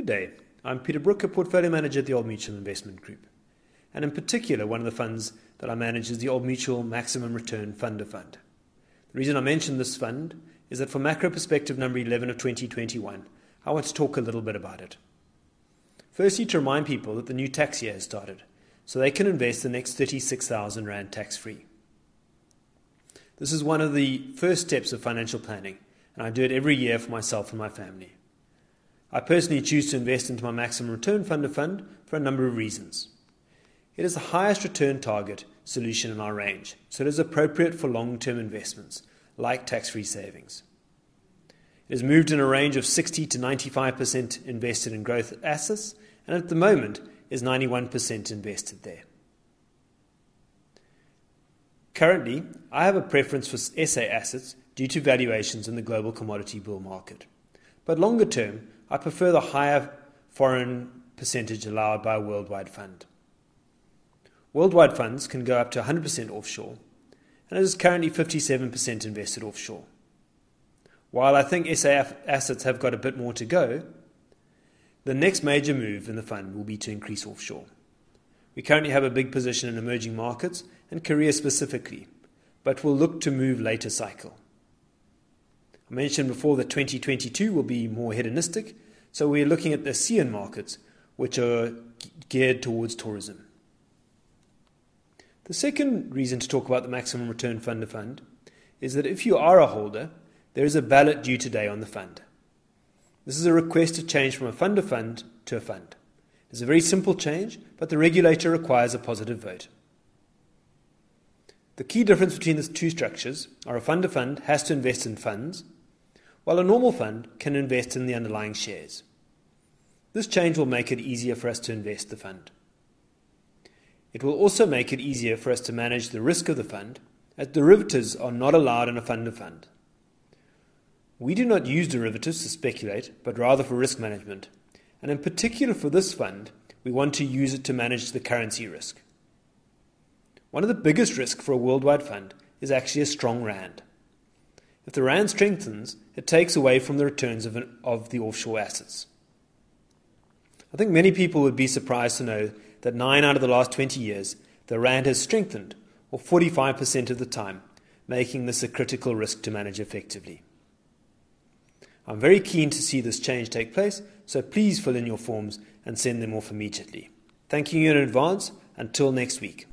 Good day. I'm Peter Brook, a portfolio manager at the Old Mutual Investment Group. And in particular, one of the funds that I manage is the Old Mutual Maximum Return Fund of Fund. The reason I mention this fund is that for macro perspective number 11 of 2021, I want to talk a little bit about it. Firstly, to remind people that the new tax year has started, so they can invest the next 36,000 Rand tax free. This is one of the first steps of financial planning, and I do it every year for myself and my family. I personally choose to invest into my maximum return fund of fund for a number of reasons. It is the highest return target solution in our range, so it is appropriate for long term investments like tax free savings. It has moved in a range of 60 to 95% invested in growth assets, and at the moment is 91% invested there. Currently, I have a preference for SA assets due to valuations in the global commodity bull market. But longer term, I prefer the higher foreign percentage allowed by a worldwide fund. Worldwide funds can go up to 100% offshore, and it is currently 57% invested offshore. While I think SA assets have got a bit more to go, the next major move in the fund will be to increase offshore. We currently have a big position in emerging markets and Korea specifically, but will look to move later cycle. I mentioned before that 2022 will be more hedonistic, so we're looking at the ASEAN markets, which are geared towards tourism. The second reason to talk about the maximum return fund of fund is that if you are a holder, there is a ballot due today on the fund. This is a request to change from a fund of fund to a fund. It's a very simple change, but the regulator requires a positive vote. The key difference between the two structures are a fund of fund has to invest in funds, while a normal fund can invest in the underlying shares. This change will make it easier for us to invest the fund. It will also make it easier for us to manage the risk of the fund, as derivatives are not allowed in a fund of fund. We do not use derivatives to speculate, but rather for risk management. And in particular for this fund, we want to use it to manage the currency risk. One of the biggest risks for a worldwide fund is actually a strong rand. If the rand strengthens, it takes away from the returns of, an, of the offshore assets. I think many people would be surprised to know that 9 out of the last 20 years, the rand has strengthened, or 45% of the time, making this a critical risk to manage effectively. I'm very keen to see this change take place, so please fill in your forms and send them off immediately. Thanking you in advance. Until next week.